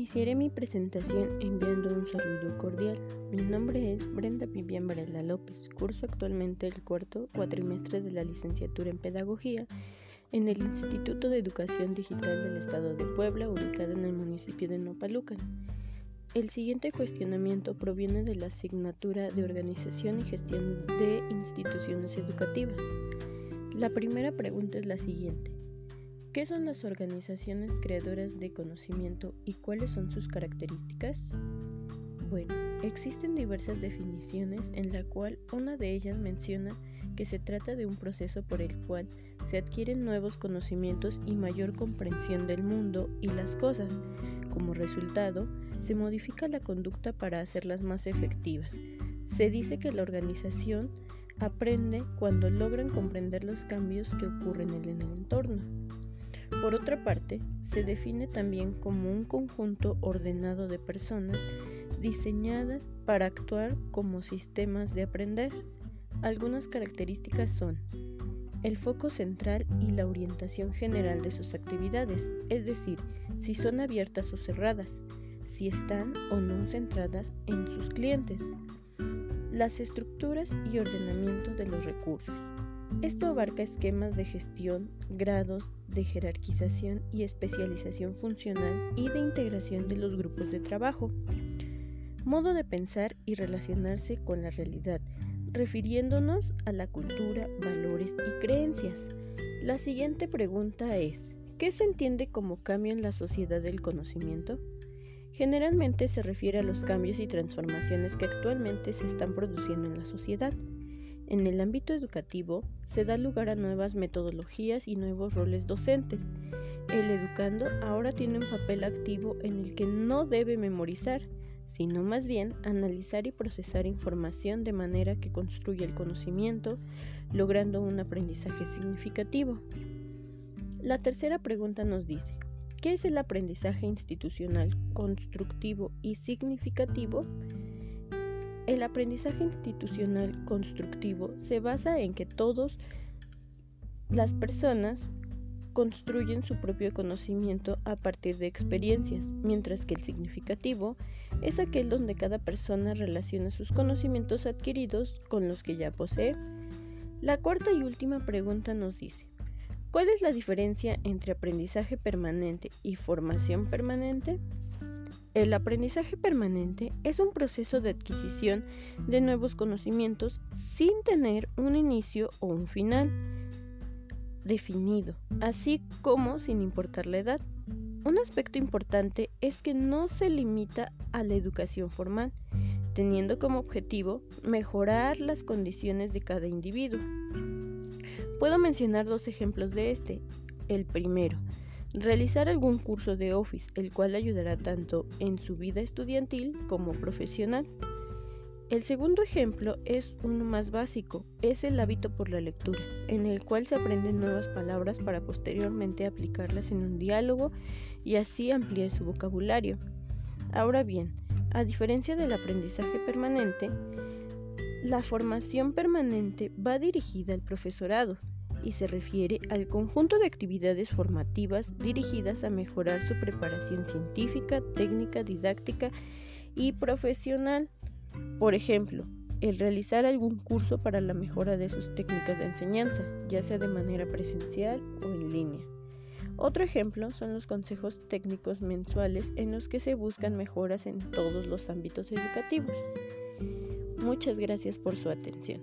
Iniciaré mi presentación enviando un saludo cordial. Mi nombre es Brenda Vivian Varela López. Curso actualmente el cuarto cuatrimestre de la licenciatura en Pedagogía en el Instituto de Educación Digital del Estado de Puebla, ubicado en el municipio de Nopalucan. El siguiente cuestionamiento proviene de la asignatura de Organización y Gestión de Instituciones Educativas. La primera pregunta es la siguiente. ¿Qué son las organizaciones creadoras de conocimiento y cuáles son sus características? Bueno, existen diversas definiciones en la cual una de ellas menciona que se trata de un proceso por el cual se adquieren nuevos conocimientos y mayor comprensión del mundo y las cosas. Como resultado, se modifica la conducta para hacerlas más efectivas. Se dice que la organización aprende cuando logran comprender los cambios que ocurren en el entorno. Por otra parte, se define también como un conjunto ordenado de personas diseñadas para actuar como sistemas de aprender. Algunas características son el foco central y la orientación general de sus actividades, es decir, si son abiertas o cerradas, si están o no centradas en sus clientes, las estructuras y ordenamiento de los recursos. Esto abarca esquemas de gestión, grados de jerarquización y especialización funcional y de integración de los grupos de trabajo. Modo de pensar y relacionarse con la realidad, refiriéndonos a la cultura, valores y creencias. La siguiente pregunta es, ¿qué se entiende como cambio en la sociedad del conocimiento? Generalmente se refiere a los cambios y transformaciones que actualmente se están produciendo en la sociedad. En el ámbito educativo se da lugar a nuevas metodologías y nuevos roles docentes. El educando ahora tiene un papel activo en el que no debe memorizar, sino más bien analizar y procesar información de manera que construya el conocimiento, logrando un aprendizaje significativo. La tercera pregunta nos dice, ¿qué es el aprendizaje institucional constructivo y significativo? El aprendizaje institucional constructivo se basa en que todas las personas construyen su propio conocimiento a partir de experiencias, mientras que el significativo es aquel donde cada persona relaciona sus conocimientos adquiridos con los que ya posee. La cuarta y última pregunta nos dice, ¿cuál es la diferencia entre aprendizaje permanente y formación permanente? El aprendizaje permanente es un proceso de adquisición de nuevos conocimientos sin tener un inicio o un final definido, así como sin importar la edad. Un aspecto importante es que no se limita a la educación formal, teniendo como objetivo mejorar las condiciones de cada individuo. Puedo mencionar dos ejemplos de este. El primero, Realizar algún curso de Office, el cual ayudará tanto en su vida estudiantil como profesional. El segundo ejemplo es uno más básico, es el hábito por la lectura, en el cual se aprenden nuevas palabras para posteriormente aplicarlas en un diálogo y así ampliar su vocabulario. Ahora bien, a diferencia del aprendizaje permanente, la formación permanente va dirigida al profesorado, y se refiere al conjunto de actividades formativas dirigidas a mejorar su preparación científica, técnica, didáctica y profesional. Por ejemplo, el realizar algún curso para la mejora de sus técnicas de enseñanza, ya sea de manera presencial o en línea. Otro ejemplo son los consejos técnicos mensuales en los que se buscan mejoras en todos los ámbitos educativos. Muchas gracias por su atención.